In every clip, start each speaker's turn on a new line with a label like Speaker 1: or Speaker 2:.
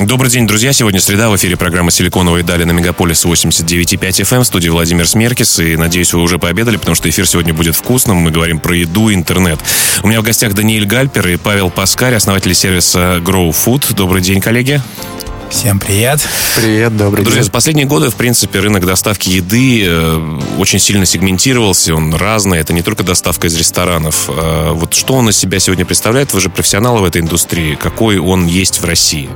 Speaker 1: Добрый день, друзья. Сегодня среда. В эфире программа «Силиконовые дали» на Мегаполис 89.5 FM. В студии Владимир Смеркис. И надеюсь, вы уже пообедали, потому что эфир сегодня будет вкусным. Мы говорим про еду и интернет. У меня в гостях Даниэль Гальпер и Павел Паскарь, основатели сервиса Grow Food. Добрый день, коллеги.
Speaker 2: Всем привет.
Speaker 3: Привет, добрый
Speaker 1: Друзья,
Speaker 3: день.
Speaker 1: за последние годы, в принципе, рынок доставки еды э, очень сильно сегментировался, он разный, это не только доставка из ресторанов. Э, вот что он из себя сегодня представляет? Вы же профессионалы в этой индустрии. Какой он есть в России?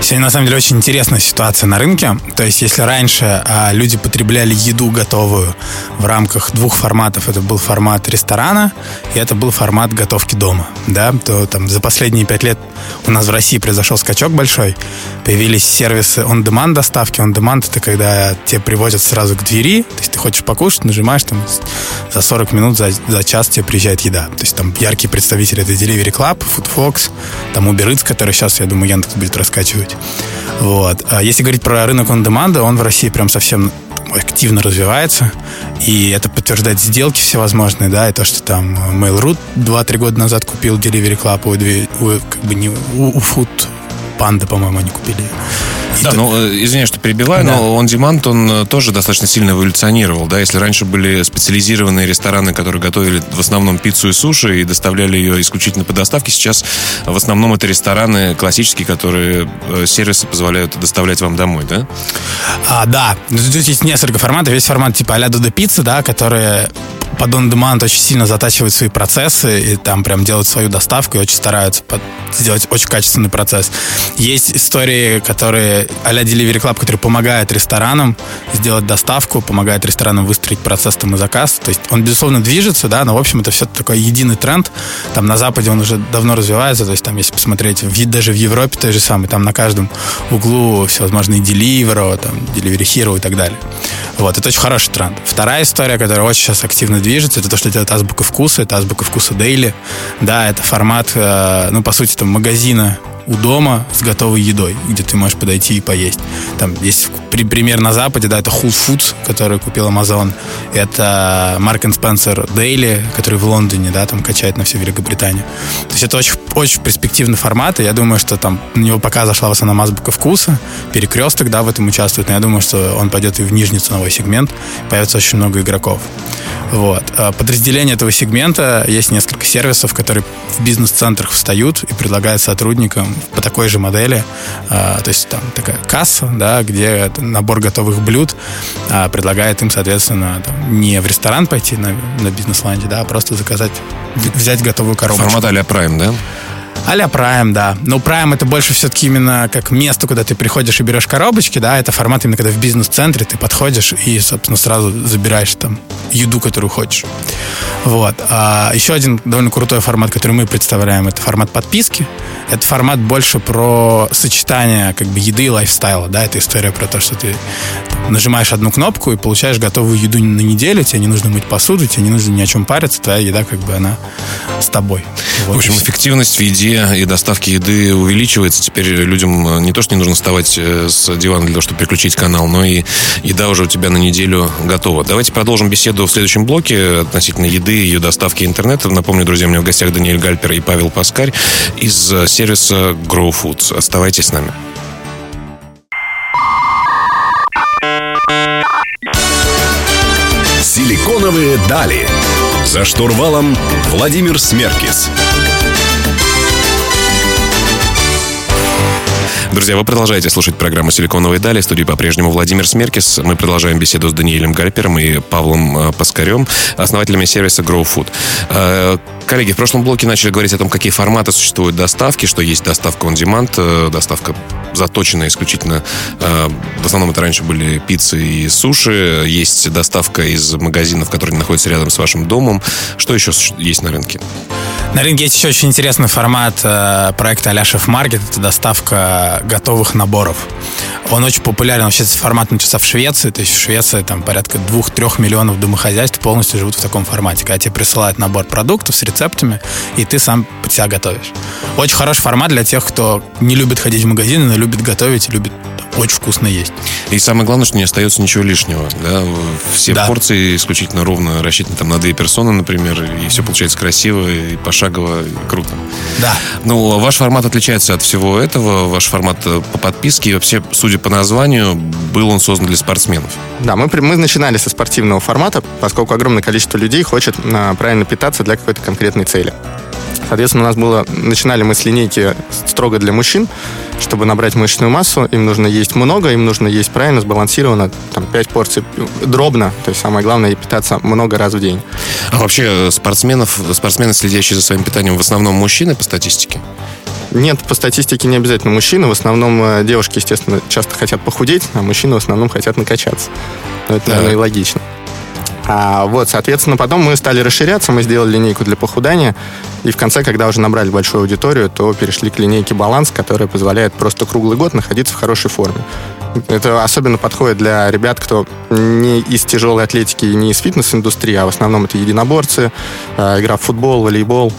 Speaker 2: Сегодня, на самом деле, очень интересная ситуация на рынке. То есть, если раньше а, люди потребляли еду готовую в рамках двух форматов, это был формат ресторана и это был формат готовки дома, да, то там за последние пять лет у нас в России произошел скачок большой. Появились сервисы on-demand доставки. On-demand — это когда тебе привозят сразу к двери, то есть ты хочешь покушать, нажимаешь, там за 40 минут, за, за час тебе приезжает еда. То есть там яркие представители — это Delivery Club, Foodfox, там Uber Eats, который сейчас, я думаю, Яндекс будет раскачивать. Вот. А если говорить про рынок on-demand, он в России прям совсем активно развивается, и это подтверждает сделки всевозможные, да, и то, что там Mail.ru 2-3 года назад купил Delivery Club, у, как бы не, у, у Food Panda, по-моему, они купили.
Speaker 1: Да, ну, э, извиняюсь, что перебиваю,
Speaker 2: Да.
Speaker 1: но он demand, он э, тоже достаточно сильно эволюционировал, да, если раньше были специализированные рестораны, которые готовили в основном пиццу и суши и доставляли ее исключительно по доставке, сейчас в основном это рестораны классические, которые э, сервисы позволяют доставлять вам домой, да?
Speaker 2: А, да, здесь есть несколько форматов. Есть формат типа а-ля Додо Пицца, да, которые под on demand очень сильно затачивают свои процессы и там прям делают свою доставку и очень стараются под- сделать очень качественный процесс. Есть истории, которые а-ля Delivery Club, которые помогают ресторанам сделать доставку, помогают ресторанам выстроить процесс там и заказ. То есть он, безусловно, движется, да, но, в общем, это все такой единый тренд. Там на Западе он уже давно развивается, то есть там, если посмотреть, даже в Европе той же самый, там на каждом углу всевозможные Deliveroo, там, Delivery Hero и так далее. Вот, это очень хороший тренд. Вторая история, которая очень сейчас активно это то, что делает Азбука Вкуса, это Азбука Вкуса Daily. Да, это формат, э, ну, по сути, там, магазина у дома с готовой едой, где ты можешь подойти и поесть. Там есть при- пример на Западе, да, это Whole Foods, который купил Amazon. Это Mark Spencer Daily, который в Лондоне, да, там качает на всю Великобританию. То есть это очень, очень перспективный формат, и я думаю, что там на него пока зашла в основном азбука вкуса, перекресток, да, в этом участвует, но я думаю, что он пойдет и в нижний ценовой сегмент, появится очень много игроков. Вот. А Подразделение этого сегмента есть несколько сервисов, которые в бизнес-центрах встают и предлагают сотрудникам по такой же модели. а, То есть там такая касса, да, где набор готовых блюд а, предлагает им, соответственно, там, не в ресторан пойти на, на бизнес-ланде, да, а просто заказать, взять готовую коробочку.
Speaker 1: Формат а-ля Prime, да?
Speaker 2: А-ля Prime, да. Но Prime это больше все-таки именно как место, куда ты приходишь и берешь коробочки, да, это формат именно когда в бизнес-центре ты подходишь и, собственно, сразу забираешь там еду, которую хочешь. Вот. А еще один довольно крутой формат, который мы представляем, это формат подписки. Это формат больше про сочетание как бы еды и лайфстайла, да, это история про то, что ты нажимаешь одну кнопку и получаешь готовую еду на неделю, тебе не нужно мыть посуду, тебе не нужно ни о чем париться, твоя еда как бы она с тобой. Вот
Speaker 1: В общем, эффективность в еде и доставке еды увеличивается. Теперь людям э, не то, что не нужно вставать э, с дивана для того, чтобы переключить канал, но и еда уже у тебя на неделю готова. Давайте продолжим беседу в следующем блоке относительно еды, ее доставки и интернета. Напомню, друзья, у меня в гостях Даниэль Гальпер и Павел Паскарь из э, сервиса Grow Foods. Оставайтесь с нами.
Speaker 4: Силиконовые дали. За штурвалом Владимир Смеркис.
Speaker 1: Друзья, вы продолжаете слушать программу «Силиконовые дали». В студии по-прежнему Владимир Смеркис. Мы продолжаем беседу с Даниэлем Гальпером и Павлом э, Паскарем, основателями сервиса Grow Food. Э, Коллеги, в прошлом блоке начали говорить о том, какие форматы существуют доставки, что есть доставка on demand, э, доставка заточенная исключительно, в основном это раньше были пиццы и суши, есть доставка из магазинов, которые находятся рядом с вашим домом. Что еще есть на рынке?
Speaker 2: На рынке есть еще очень интересный формат э, проекта а Шеф Маркет. Это доставка готовых наборов. Он очень популярен. Вообще этот формат начался в Швеции. То есть в Швеции там порядка 2-3 миллионов домохозяйств полностью живут в таком формате. Когда тебе присылают набор продуктов с рецептами, и ты сам под себя готовишь. Очень хороший формат для тех, кто не любит ходить в магазины, но любит готовить любит очень вкусно есть.
Speaker 1: И самое главное, что не остается ничего лишнего. Да? Все да. порции исключительно ровно рассчитаны там, на две персоны, например, и все получается красиво и пошагово, и круто.
Speaker 2: Да.
Speaker 1: Ну, ваш формат отличается от всего этого. Ваш формат э, по подписке, и вообще, судя по названию, был он создан для спортсменов.
Speaker 3: Да, мы, мы начинали со спортивного формата, поскольку огромное количество людей хочет а, правильно питаться для какой-то конкретной цели. Соответственно, у нас было... Начинали мы с линейки строго для мужчин, чтобы набрать мышечную массу. Им нужно есть много, им нужно есть правильно, сбалансированно, там, 5 порций дробно. То есть самое главное питаться много раз в день.
Speaker 1: А вообще спортсменов, спортсмены, следящие за своим питанием, в основном мужчины по статистике?
Speaker 3: Нет, по статистике не обязательно мужчины. В основном э, девушки, естественно, часто хотят похудеть, а мужчины в основном хотят накачаться. Но это, наверное, и логично. А, вот, соответственно, потом мы стали расширяться, мы сделали линейку для похудания, и в конце, когда уже набрали большую аудиторию, то перешли к линейке «Баланс», которая позволяет просто круглый год находиться в хорошей форме. Это особенно подходит для ребят, кто не из тяжелой атлетики и не из фитнес-индустрии, а в основном это единоборцы, э, игра в футбол, волейбол.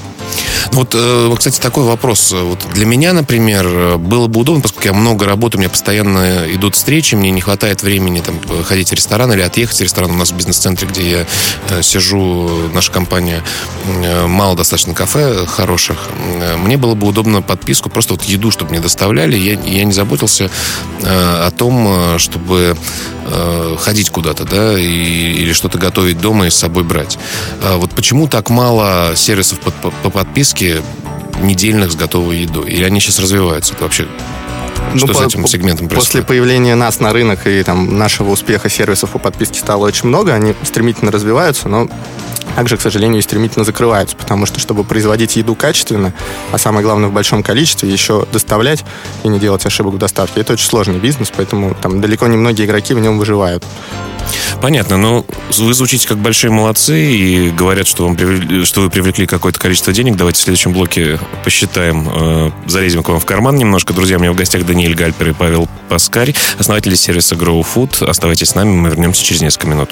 Speaker 1: Вот, э, кстати, такой вопрос. Вот для меня, например, было бы удобно, поскольку я много работаю, у меня постоянно идут встречи, мне не хватает времени там, ходить в ресторан или отъехать в ресторан. У нас в бизнес-центре, где я э, сижу, наша компания, э, мало достаточно кафе хороших. Мне было бы удобно подписку, просто вот еду, чтобы мне доставляли. Я, я не заботился о том, чтобы ходить куда-то, да, и, или что-то готовить дома и с собой брать. А вот почему так мало сервисов по, по, по подписке списке недельных с готовой едой? Или они сейчас развиваются? Это вообще что ну, с этим сегментом
Speaker 3: происходит? После появления нас на рынок и там, нашего успеха сервисов по подписке стало очень много, они стремительно развиваются, но также, к сожалению, стремительно закрываются, потому что, чтобы производить еду качественно, а самое главное в большом количестве, еще доставлять и не делать ошибок в доставке, это очень сложный бизнес, поэтому там далеко не многие игроки в нем выживают.
Speaker 1: Понятно, но вы звучите как большие молодцы и говорят, что, вам привлекли, что вы привлекли какое-то количество денег. Давайте в следующем блоке посчитаем, э, залезем к вам в карман немножко. Друзья, у меня в гостях Даниэль Гальпер и Павел Паскарь, основатели сервиса Grow Food. Оставайтесь с нами, мы вернемся через несколько минут.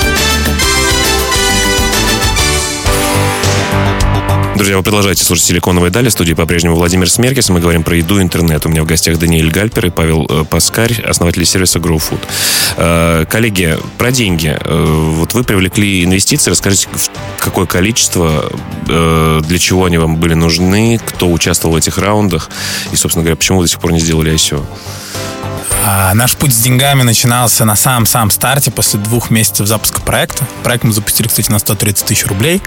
Speaker 1: Друзья, вы продолжаете слушать «Силиконовые дали». В студии по-прежнему Владимир Смеркис. Мы говорим про еду, интернет. У меня в гостях Даниэль Гальпер и Павел э, Паскарь, основатели сервиса GrowFood. Э, коллеги, про деньги. Э, вот вы привлекли инвестиции. Расскажите, какое количество, для чего они вам были нужны, кто участвовал в этих раундах и, собственно говоря, почему вы до сих пор не сделали ICO?
Speaker 2: А, наш путь с деньгами начинался на самом-самом старте, после двух месяцев запуска проекта. Проект мы запустили, кстати, на 130 тысяч рублей.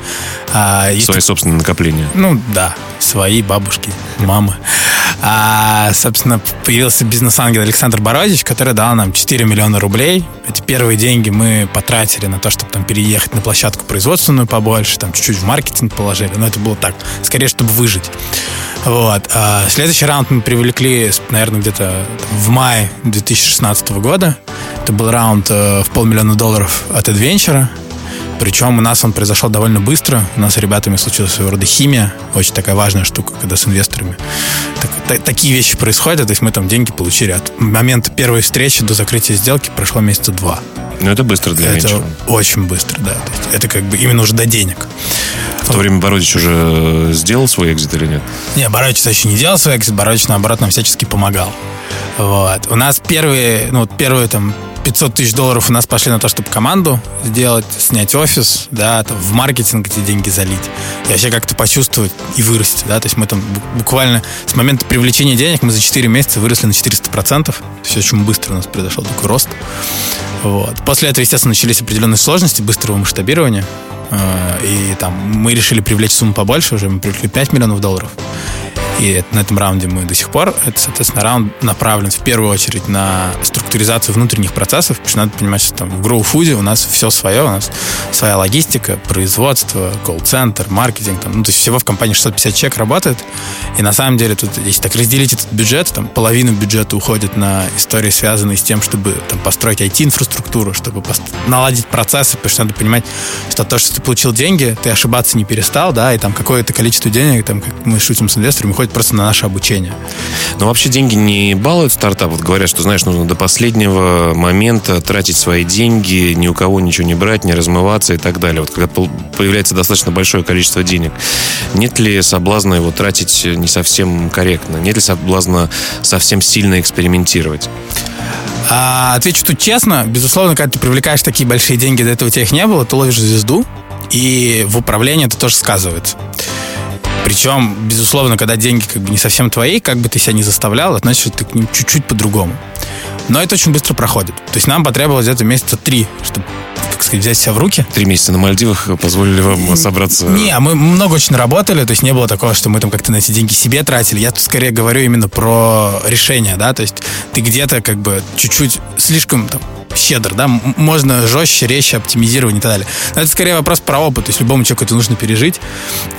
Speaker 1: А, свои это... собственные накопления?
Speaker 2: Ну, да. Свои, бабушки, мамы. А, собственно, появился бизнес-ангел Александр Бородич, который дал нам 4 миллиона рублей. Эти первые деньги мы потратили на то, чтобы там переехать на площадку производственную побольше, там чуть-чуть в маркетинг положили. Но это было так, скорее, чтобы выжить. Вот. А следующий раунд мы привлекли, наверное, где-то в мае 2016 года. Это был раунд э, в полмиллиона долларов от Adventure. Причем у нас он произошел довольно быстро. У нас с ребятами случилась своего рода химия. Очень такая важная штука, когда с инвесторами так, так, такие вещи происходят. То есть мы там деньги получили от момента первой встречи до закрытия сделки прошло месяца два.
Speaker 1: Ну, это быстро для
Speaker 2: Это венчура. очень быстро, да. Это как бы именно уже до денег.
Speaker 1: В то время Бородич уже сделал свой экзит или нет?
Speaker 2: Не, Бородич еще не делал свой экзит, Бородич, наоборот, нам всячески помогал. Вот. У нас первые, ну, первые там 500 тысяч долларов у нас пошли на то, чтобы команду сделать, снять офис, да, там, в маркетинг эти деньги залить. И вообще как-то почувствовать и вырасти, да. То есть мы там буквально с момента привлечения денег мы за 4 месяца выросли на 400%. То есть очень быстро у нас произошел такой рост. Вот. После этого, естественно, начались определенные сложности быстрого масштабирования. Э, и там мы решили привлечь сумму побольше, уже мы привлекли 5 миллионов долларов. И на этом раунде мы до сих пор. Это, соответственно, раунд направлен в первую очередь на структуризацию внутренних процессов, потому что надо понимать, что там в Grow Food у нас все свое, у нас своя логистика, производство, колл-центр, маркетинг. Там, ну, то есть всего в компании 650 человек работает. И на самом деле тут, если так разделить этот бюджет, там половина бюджета уходит на истории, связанные с тем, чтобы там, построить IT-инфраструктуру, чтобы пост- наладить процессы, потому что надо понимать, что то, что ты получил деньги, ты ошибаться не перестал, да, и там какое-то количество денег, там, как мы шутим с инвесторами, уходит просто на наше обучение.
Speaker 1: Но вообще деньги не балуют стартап. Вот говорят, что, знаешь, нужно до последнего момента тратить свои деньги, ни у кого ничего не брать, не размываться и так далее. Вот когда появляется достаточно большое количество денег, нет ли соблазна его тратить не совсем корректно? Нет ли соблазна совсем сильно экспериментировать?
Speaker 2: А, отвечу тут честно. Безусловно, когда ты привлекаешь такие большие деньги, до этого у тебя их не было, ты ловишь звезду, и в управлении это тоже сказывается. Причем, безусловно, когда деньги как бы не совсем твои, как бы ты себя не заставлял, значит, ты к ним чуть-чуть по-другому. Но это очень быстро проходит. То есть нам потребовалось где-то месяца три, чтобы как сказать, взять себя в руки.
Speaker 1: Три месяца на Мальдивах позволили вам собраться?
Speaker 2: Не, мы много очень работали, то есть не было такого, что мы там как-то на эти деньги себе тратили. Я тут скорее говорю именно про решение, да, то есть ты где-то как бы чуть-чуть слишком там, щедр, да, можно жестче, резче оптимизировать и так далее. Но это скорее вопрос про опыт, то есть любому человеку это нужно пережить.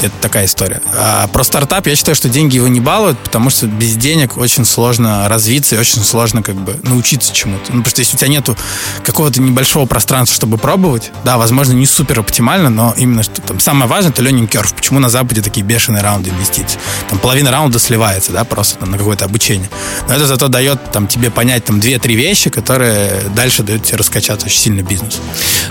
Speaker 2: Это такая история. А про стартап я считаю, что деньги его не балуют, потому что без денег очень сложно развиться и очень сложно как бы научиться чему-то. Ну, потому что если у тебя нету какого-то небольшого пространства, чтобы пробовать, да, возможно, не супер оптимально, но именно что там самое важное, это learning curve. Почему на Западе такие бешеные раунды инвестиций? Там половина раунда сливается, да, просто там, на какое-то обучение. Но это зато дает там тебе понять там две-три вещи, которые дальше дает тебе раскачаться очень сильно бизнес.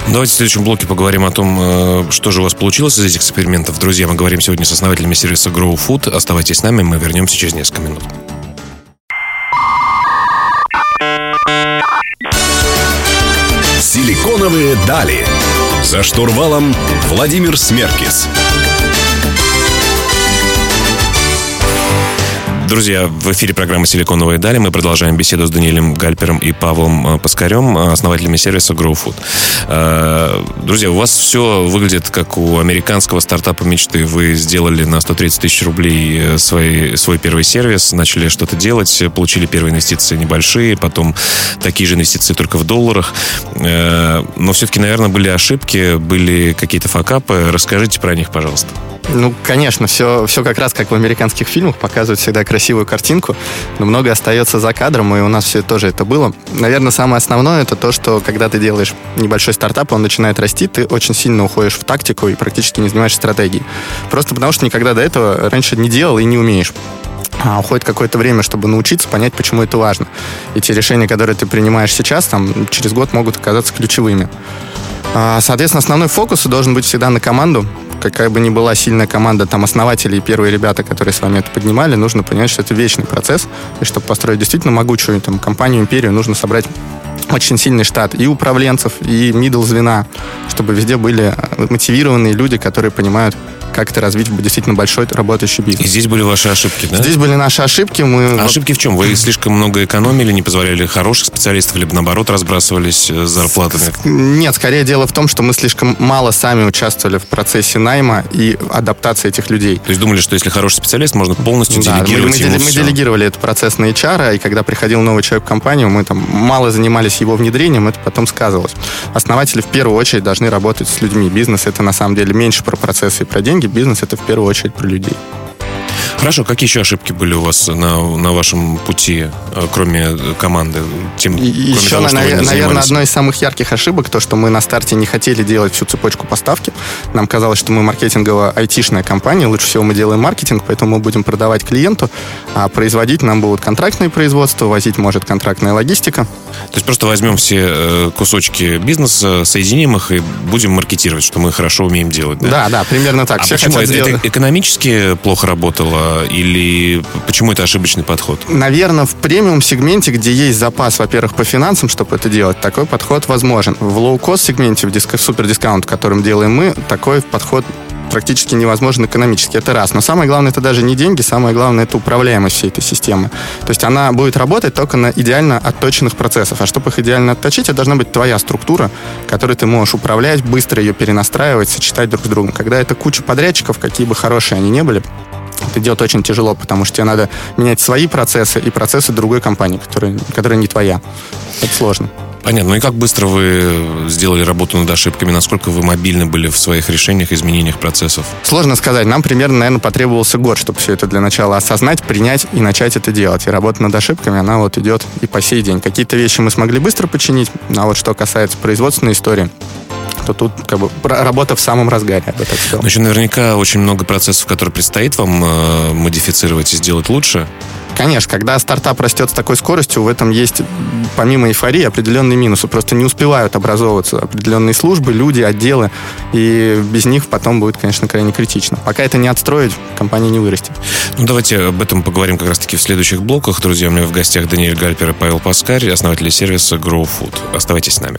Speaker 1: Давайте в следующем блоке поговорим о том, э, что же у вас получилось из этих экспериментов. Друзья, мы говорим сегодня с основателями сервиса Grow Food. Оставайтесь с нами, мы вернемся через несколько минут.
Speaker 4: Силиконовые дали. За штурвалом Владимир Смеркис.
Speaker 1: Друзья, в эфире программы «Силиконовые дали». Мы продолжаем беседу с Даниэлем Гальпером и Павлом э, Паскарем, э, основателями сервиса GrowFood. Э, друзья, у вас все выглядит как у американского стартапа мечты. Вы сделали на 130 тысяч рублей свой, свой первый сервис, начали что-то делать, получили первые инвестиции небольшие, потом такие же инвестиции только в долларах. Но все-таки, наверное, были ошибки, были какие-то факапы. Расскажите про них, пожалуйста.
Speaker 3: Ну, конечно, все, все как раз как в американских фильмах, показывают всегда красивую картинку, но много остается за кадром, и у нас все тоже это было. Наверное, самое основное это то, что когда ты делаешь небольшой стартап, он начинает расти, ты очень сильно уходишь в тактику и практически не занимаешься стратегией. Просто потому что никогда до этого раньше не делал и не умеешь а уходит какое-то время, чтобы научиться понять, почему это важно. И те решения, которые ты принимаешь сейчас, там, через год могут оказаться ключевыми. А, соответственно, основной фокус должен быть всегда на команду, какая бы ни была сильная команда, там, основатели и первые ребята, которые с вами это поднимали, нужно понять, что это вечный процесс, и чтобы построить действительно могучую там, компанию, империю, нужно собрать очень сильный штат и управленцев, и мидл звена, чтобы везде были мотивированные люди, которые понимают, как это развить в действительно большой работающий бизнес.
Speaker 1: И здесь были ваши ошибки, да?
Speaker 3: Здесь были наши ошибки. Мы...
Speaker 1: А ошибки в чем? Вы слишком много экономили, не позволяли хороших специалистов, либо наоборот разбрасывались э, зарплатами?
Speaker 3: Нет, скорее дело в том, что мы слишком мало сами участвовали в процессе найма и адаптации этих людей.
Speaker 1: То есть думали, что если хороший специалист, можно полностью да, делегировать
Speaker 3: мы, мы, мы делегировали этот процесс на HR, и когда приходил новый человек в компанию, мы там мало занимались его внедрением, это потом сказывалось. Основатели в первую очередь должны работать с людьми. Бизнес это на самом деле меньше про процессы и про деньги, деньги, бизнес это в первую очередь про людей.
Speaker 1: Хорошо, какие еще ошибки были у вас на, на вашем пути, э, кроме команды?
Speaker 3: Тем, и, кроме еще, того, на, наверное, одной из самых ярких ошибок, то, что мы на старте не хотели делать всю цепочку поставки. Нам казалось, что мы маркетингово-айтишная компания, лучше всего мы делаем маркетинг, поэтому мы будем продавать клиенту, а производить нам будут контрактные производства, возить может контрактная логистика.
Speaker 1: То есть просто возьмем все э, кусочки бизнеса, соединим их и будем маркетировать, что мы хорошо умеем делать, да?
Speaker 3: Да, да, примерно так.
Speaker 1: А все почему? Это, сделать... это экономически плохо работало? Или почему это ошибочный подход?
Speaker 3: Наверное, в премиум-сегменте, где есть запас, во-первых, по финансам, чтобы это делать, такой подход возможен. В лоу-кост-сегменте, в диск- супер-дискаунт, которым делаем мы, такой подход практически невозможен экономически. Это раз. Но самое главное, это даже не деньги, самое главное, это управляемость всей этой системы. То есть она будет работать только на идеально отточенных процессах. А чтобы их идеально отточить, это должна быть твоя структура, которой ты можешь управлять, быстро ее перенастраивать, сочетать друг с другом. Когда это куча подрядчиков, какие бы хорошие они ни были, Это делать очень тяжело, потому что тебе надо менять свои процессы и процессы другой компании, которая, которая не твоя. Это сложно.
Speaker 1: Понятно. Ну и как быстро вы сделали работу над ошибками? Насколько вы мобильны были в своих решениях, изменениях процессов?
Speaker 3: Сложно сказать. Нам примерно, наверное, потребовался год, чтобы все это для начала осознать, принять и начать это делать. И работа над ошибками, она вот идет и по сей день. Какие-то вещи мы смогли быстро починить, а вот что касается производственной истории, то тут как бы работа в самом разгаре, я бы так сказал.
Speaker 1: Но еще наверняка очень много процессов, которые предстоит вам э, модифицировать и сделать лучше.
Speaker 3: Конечно, когда стартап растет с такой скоростью, в этом есть, помимо эйфории, определенные минусы. Просто не успевают образовываться определенные службы, люди, отделы, и без них потом будет, конечно, крайне критично. Пока это не отстроить, компания не вырастет.
Speaker 1: Ну, давайте об этом поговорим как раз-таки в следующих блоках. Друзья, у меня в гостях Даниэль Гальпер и Павел Паскарь, основатели сервиса Grow Food. Оставайтесь с нами.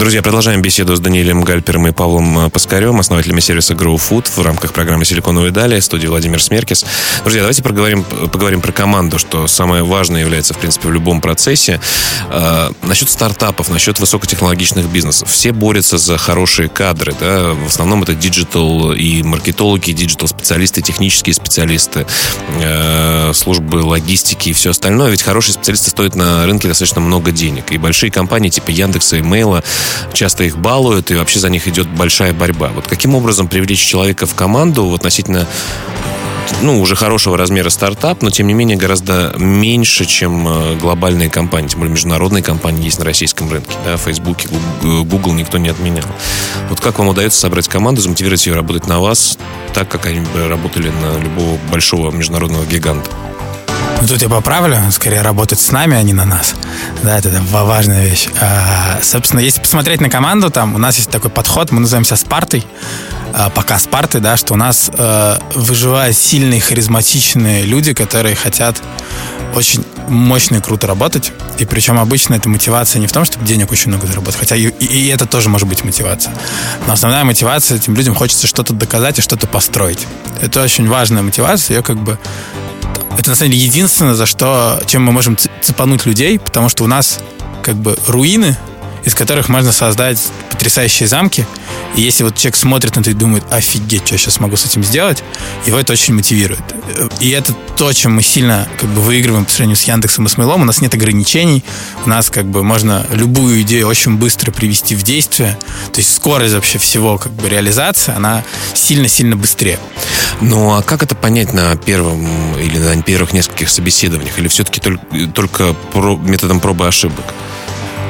Speaker 1: Друзья, продолжаем беседу с Даниэлем Гальпером и Павлом э, Паскарем, основателями сервиса Grow Food в рамках программы «Силиконовые дали», студии Владимир Смеркис. Друзья, давайте поговорим, поговорим про команду, что самое важное является, в принципе, в любом процессе. Э, насчет стартапов, насчет высокотехнологичных бизнесов. Все борются за хорошие кадры. Да? В основном это диджитал и маркетологи, диджитал-специалисты, технические специалисты, э, службы логистики и все остальное. Ведь хорошие специалисты стоят на рынке достаточно много денег. И большие компании типа Яндекса и Мейла часто их балуют, и вообще за них идет большая борьба. Вот каким образом привлечь человека в команду относительно ну, уже хорошего размера стартап, но, тем не менее, гораздо меньше, чем э, глобальные компании. Тем более, международные компании есть на российском рынке. Да, Facebook, Google никто не отменял. Вот как вам удается собрать команду, замотивировать ее работать на вас, так, как они работали на любого большого международного гиганта?
Speaker 2: Ну, тут я поправлю, скорее работать с нами, а не на нас. Да, это, это важная вещь. А, собственно, если посмотреть на команду, там у нас есть такой подход, мы называемся Спартой, а, пока Спартой, да, что у нас а, выживают сильные, харизматичные люди, которые хотят очень мощно и круто работать. И причем обычно эта мотивация не в том, чтобы денег очень много заработать, хотя и, и это тоже может быть мотивация. Но основная мотивация этим людям хочется что-то доказать и что-то построить. Это очень важная мотивация, ее как бы это на самом деле единственное, за что, чем мы можем цепануть людей, потому что у нас как бы руины, из которых можно создать потрясающие замки. И если вот человек смотрит на это и думает, офигеть, что я сейчас могу с этим сделать, его это очень мотивирует. И это то, чем мы сильно как бы выигрываем по сравнению с Яндексом и с Мейлом. У нас нет ограничений, у нас как бы можно любую идею очень быстро привести в действие. То есть скорость вообще всего как бы реализации, она сильно-сильно быстрее.
Speaker 1: Ну а как это понять на первом или на первых нескольких собеседованиях? Или все-таки только, только методом пробы ошибок?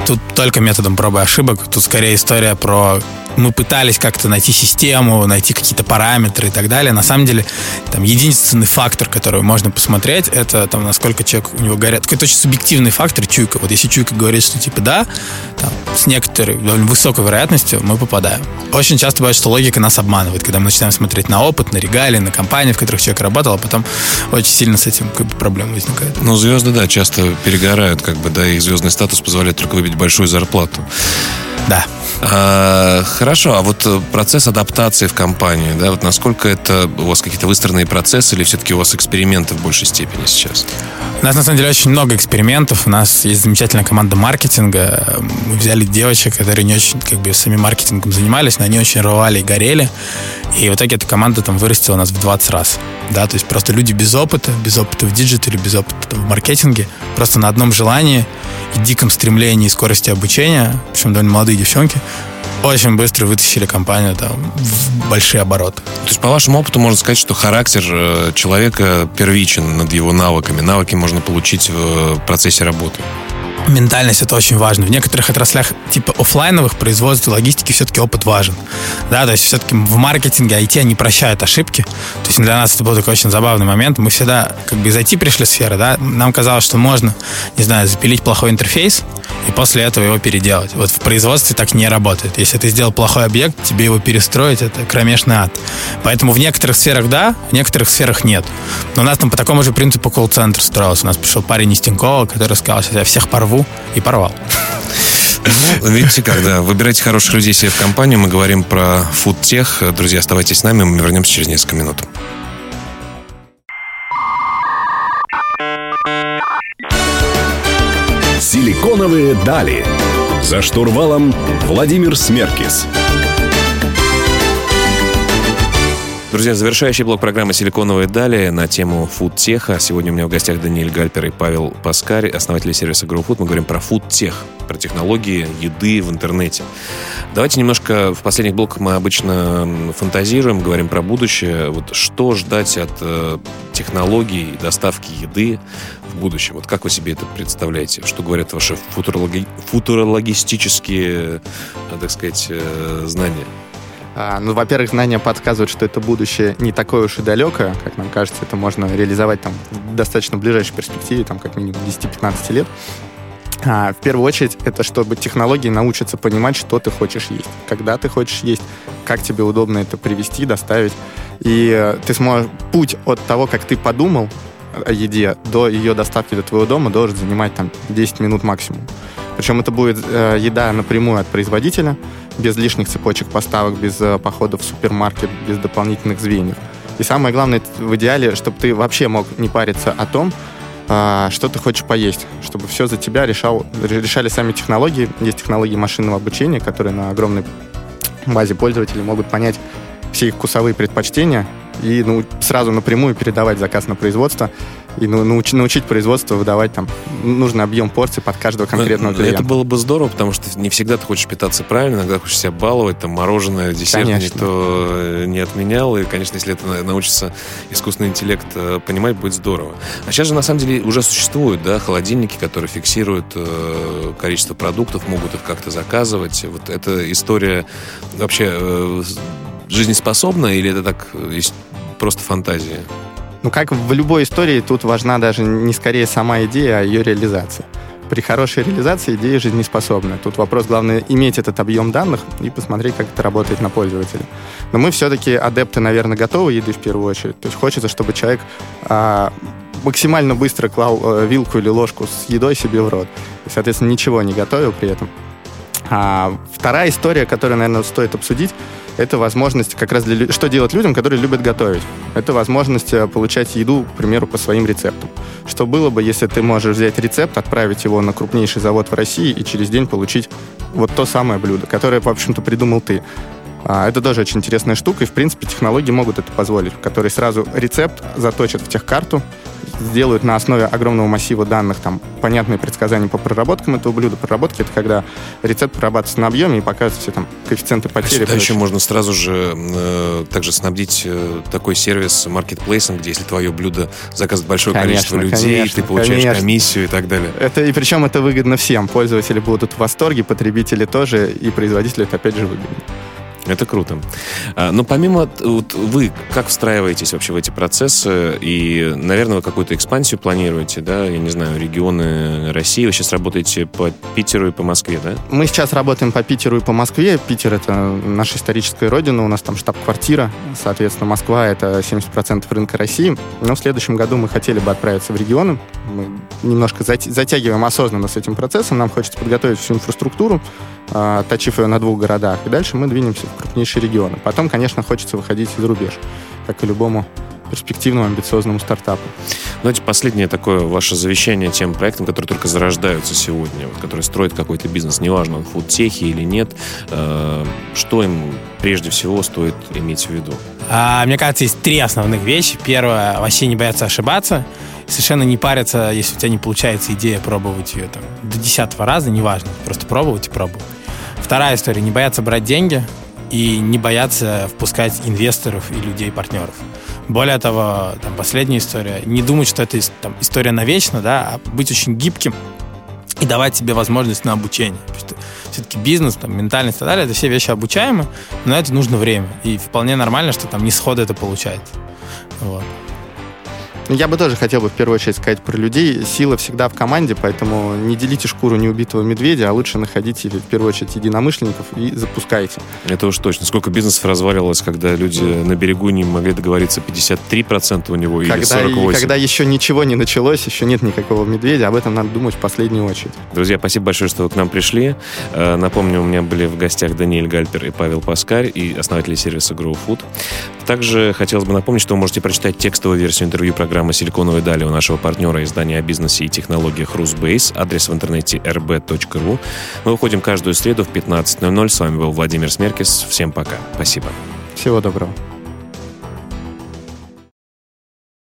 Speaker 2: Тут только методом пробы и ошибок. Тут скорее история про мы пытались как-то найти систему, найти какие-то параметры и так далее. На самом деле, там единственный фактор, который можно посмотреть, это там, насколько человек у него горят. Какой-то очень субъективный фактор чуйка. Вот если чуйка говорит, что типа да, там, с некоторой довольно высокой вероятностью мы попадаем. Очень часто бывает, что логика нас обманывает, когда мы начинаем смотреть на опыт, на регалии, на компании, в которых человек работал, а потом очень сильно с этим как бы, проблемы возникают.
Speaker 1: Ну, звезды, да, часто перегорают, как бы, да, их звездный статус позволяет только выбить большую зарплату.
Speaker 2: Да.
Speaker 1: А, хорошо, а вот э, процесс адаптации в компании, да, вот насколько это у вас какие-то выстроенные процессы или все-таки у вас эксперименты в большей степени сейчас?
Speaker 2: У нас на самом деле очень много экспериментов. У нас есть замечательная команда маркетинга. Мы взяли девочек, которые не очень как бы сами маркетингом занимались, но они очень рвали и горели. И в итоге эта команда там вырастила нас в 20 раз. Да, то есть просто люди без опыта, без опыта в диджитале, без опыта в маркетинге, просто на одном желании и диком стремлении и скорости обучения, причем довольно молодые девчонки, очень быстро вытащили компанию там, в большие обороты.
Speaker 1: То есть, по вашему опыту, можно сказать, что характер э, человека первичен над его навыками. Навыки можно получить в процессе работы
Speaker 2: ментальность это очень важно. В некоторых отраслях типа офлайновых производств логистики все-таки опыт важен. Да, то есть все-таки в маркетинге IT они прощают ошибки. То есть для нас это был такой очень забавный момент. Мы всегда как бы из IT пришли сферы, да, нам казалось, что можно, не знаю, запилить плохой интерфейс и после этого его переделать. Вот в производстве так не работает. Если ты сделал плохой объект, тебе его перестроить, это кромешный ад. Поэтому в некоторых сферах да, в некоторых сферах нет. Но у нас там по такому же принципу колл-центр строился. У нас пришел парень из Тинькова, который сказал, что я всех порву, нашел и порвал.
Speaker 1: Ну, видите, когда выбирайте хороших людей себе в компанию, мы говорим про фудтех. Друзья, оставайтесь с нами, мы вернемся через несколько минут.
Speaker 4: Силиконовые дали. За штурвалом Владимир Смеркис. Смеркис.
Speaker 1: Друзья, завершающий блок программы «Силиконовые дали» на тему фудтеха. Сегодня у меня в гостях Даниэль Гальпер и Павел Паскарь, основатели сервиса GrowFood. Мы говорим про фудтех, про технологии еды в интернете. Давайте немножко, в последних блоках мы обычно фантазируем, говорим про будущее. Вот что ждать от э, технологий доставки еды в будущем? Вот как вы себе это представляете? Что говорят ваши футурологи... футурологистические, э, так сказать, э, знания?
Speaker 3: А, ну, во-первых, знания подсказывают, что это будущее не такое уж и далекое, как нам кажется, это можно реализовать там в достаточно ближайшей перспективе, там как минимум 10-15 лет. А, в первую очередь, это чтобы технологии научатся понимать, что ты хочешь есть, когда ты хочешь есть, как тебе удобно это привести, доставить. И э, ты сможешь... Путь от того, как ты подумал о еде, до ее доставки до твоего дома должен занимать там 10 минут максимум. Причем это будет э, еда напрямую от производителя, без лишних цепочек поставок, без э, походов в супермаркет, без дополнительных звеньев. И самое главное, в идеале, чтобы ты вообще мог не париться о том, э, что ты хочешь поесть, чтобы все за тебя решал, решали сами технологии. Есть технологии машинного обучения, которые на огромной базе пользователей могут понять все их вкусовые предпочтения и ну, сразу напрямую передавать заказ на производство и ну, науч, научить производство выдавать там нужный объем порций под каждого ну, конкретного клиента.
Speaker 1: Это было бы здорово, потому что не всегда ты хочешь питаться правильно, иногда хочешь себя баловать, там мороженое, десерт конечно. никто э, не отменял, и, конечно, если это научится искусственный интеллект э, понимать, будет здорово. А сейчас же, на самом деле, уже существуют, да, холодильники, которые фиксируют э, количество продуктов, могут их как-то заказывать. Вот эта история вообще э, жизнеспособна или это так э, просто фантазия?
Speaker 3: Ну, как в любой истории, тут важна даже не скорее сама идея, а ее реализация. При хорошей реализации идея жизнеспособна. Тут вопрос, главное, иметь этот объем данных и посмотреть, как это работает на пользователя. Но мы все-таки адепты, наверное, готовы еды в первую очередь. То есть хочется, чтобы человек а, максимально быстро клал а, вилку или ложку с едой себе в рот. И, соответственно, ничего не готовил при этом. А, вторая история, которую, наверное, стоит обсудить, это возможность как раз для... Что делать людям, которые любят готовить? Это возможность э, получать еду, к примеру, по своим рецептам. Что было бы, если ты можешь взять рецепт, отправить его на крупнейший завод в России и через день получить вот то самое блюдо, которое, в общем-то, придумал ты. А, это тоже очень интересная штука, и, в принципе, технологии могут это позволить, которые сразу рецепт заточат в техкарту, сделают на основе огромного массива данных там понятные предсказания по проработкам этого блюда. Проработки — это когда рецепт прорабатывается на объеме и показывают все там коэффициенты потери.
Speaker 1: А еще можно сразу же э, также снабдить э, такой сервис маркетплейсом, где если твое блюдо заказывает большое конечно, количество людей, конечно, ты получаешь конечно. комиссию и так далее.
Speaker 3: Это, и причем это выгодно всем. Пользователи будут в восторге, потребители тоже, и производители это опять же выгодно.
Speaker 1: Это круто. А, но помимо вот вы как встраиваетесь вообще в эти процессы и, наверное, вы какую-то экспансию планируете, да? Я не знаю, регионы России. Вы сейчас работаете по Питеру и по Москве, да?
Speaker 3: Мы сейчас работаем по Питеру и по Москве. Питер это наша историческая родина, у нас там штаб-квартира. Соответственно, Москва это 70% рынка России. Но в следующем году мы хотели бы отправиться в регионы. Мы немножко затягиваем осознанно с этим процессом. Нам хочется подготовить всю инфраструктуру, а, точив ее на двух городах. И дальше мы двинемся в крупнейшие регионы. Потом, конечно, хочется выходить за рубеж, как и любому перспективному, амбициозному стартапу.
Speaker 1: Давайте последнее такое ваше завещание тем проектам, которые только зарождаются сегодня, вот, которые строят какой-то бизнес, неважно, он фудтехи или нет, э, что им прежде всего стоит иметь в виду?
Speaker 2: А, мне кажется, есть три основных вещи. Первое, вообще не бояться ошибаться совершенно не париться, если у тебя не получается идея пробовать ее там до десятого раза, неважно, просто пробовать и пробовать. Вторая история, не бояться брать деньги и не бояться впускать инвесторов и людей-партнеров. Более того, там, последняя история, не думать, что это там, история навечно, да, а быть очень гибким и давать себе возможность на обучение. Все-таки бизнес, там, ментальность и так далее, это все вещи обучаемы, но это нужно время. И вполне нормально, что там не сходу это получается. Вот.
Speaker 3: Ну, я бы тоже хотел бы в первую очередь сказать про людей. Сила всегда в команде, поэтому не делите шкуру неубитого медведя, а лучше находите в первую очередь единомышленников и запускайте.
Speaker 1: Это уж точно. Сколько бизнесов разваливалось, когда люди на берегу не могли договориться 53% у него
Speaker 3: когда,
Speaker 1: или 48%.
Speaker 3: Когда еще ничего не началось, еще нет никакого медведя, об этом надо думать в последнюю очередь.
Speaker 1: Друзья, спасибо большое, что вы к нам пришли. Э, напомню, у меня были в гостях Даниэль Гальпер и Павел Паскарь, и основатели сервиса GrowFood. Также хотелось бы напомнить, что вы можете прочитать текстовую версию интервью программы программа «Силиконовые дали» у нашего партнера издания о бизнесе и технологиях Русбейс. Адрес в интернете rb.ru. Мы выходим каждую среду в 15.00. С вами был Владимир Смеркис. Всем пока. Спасибо.
Speaker 3: Всего доброго.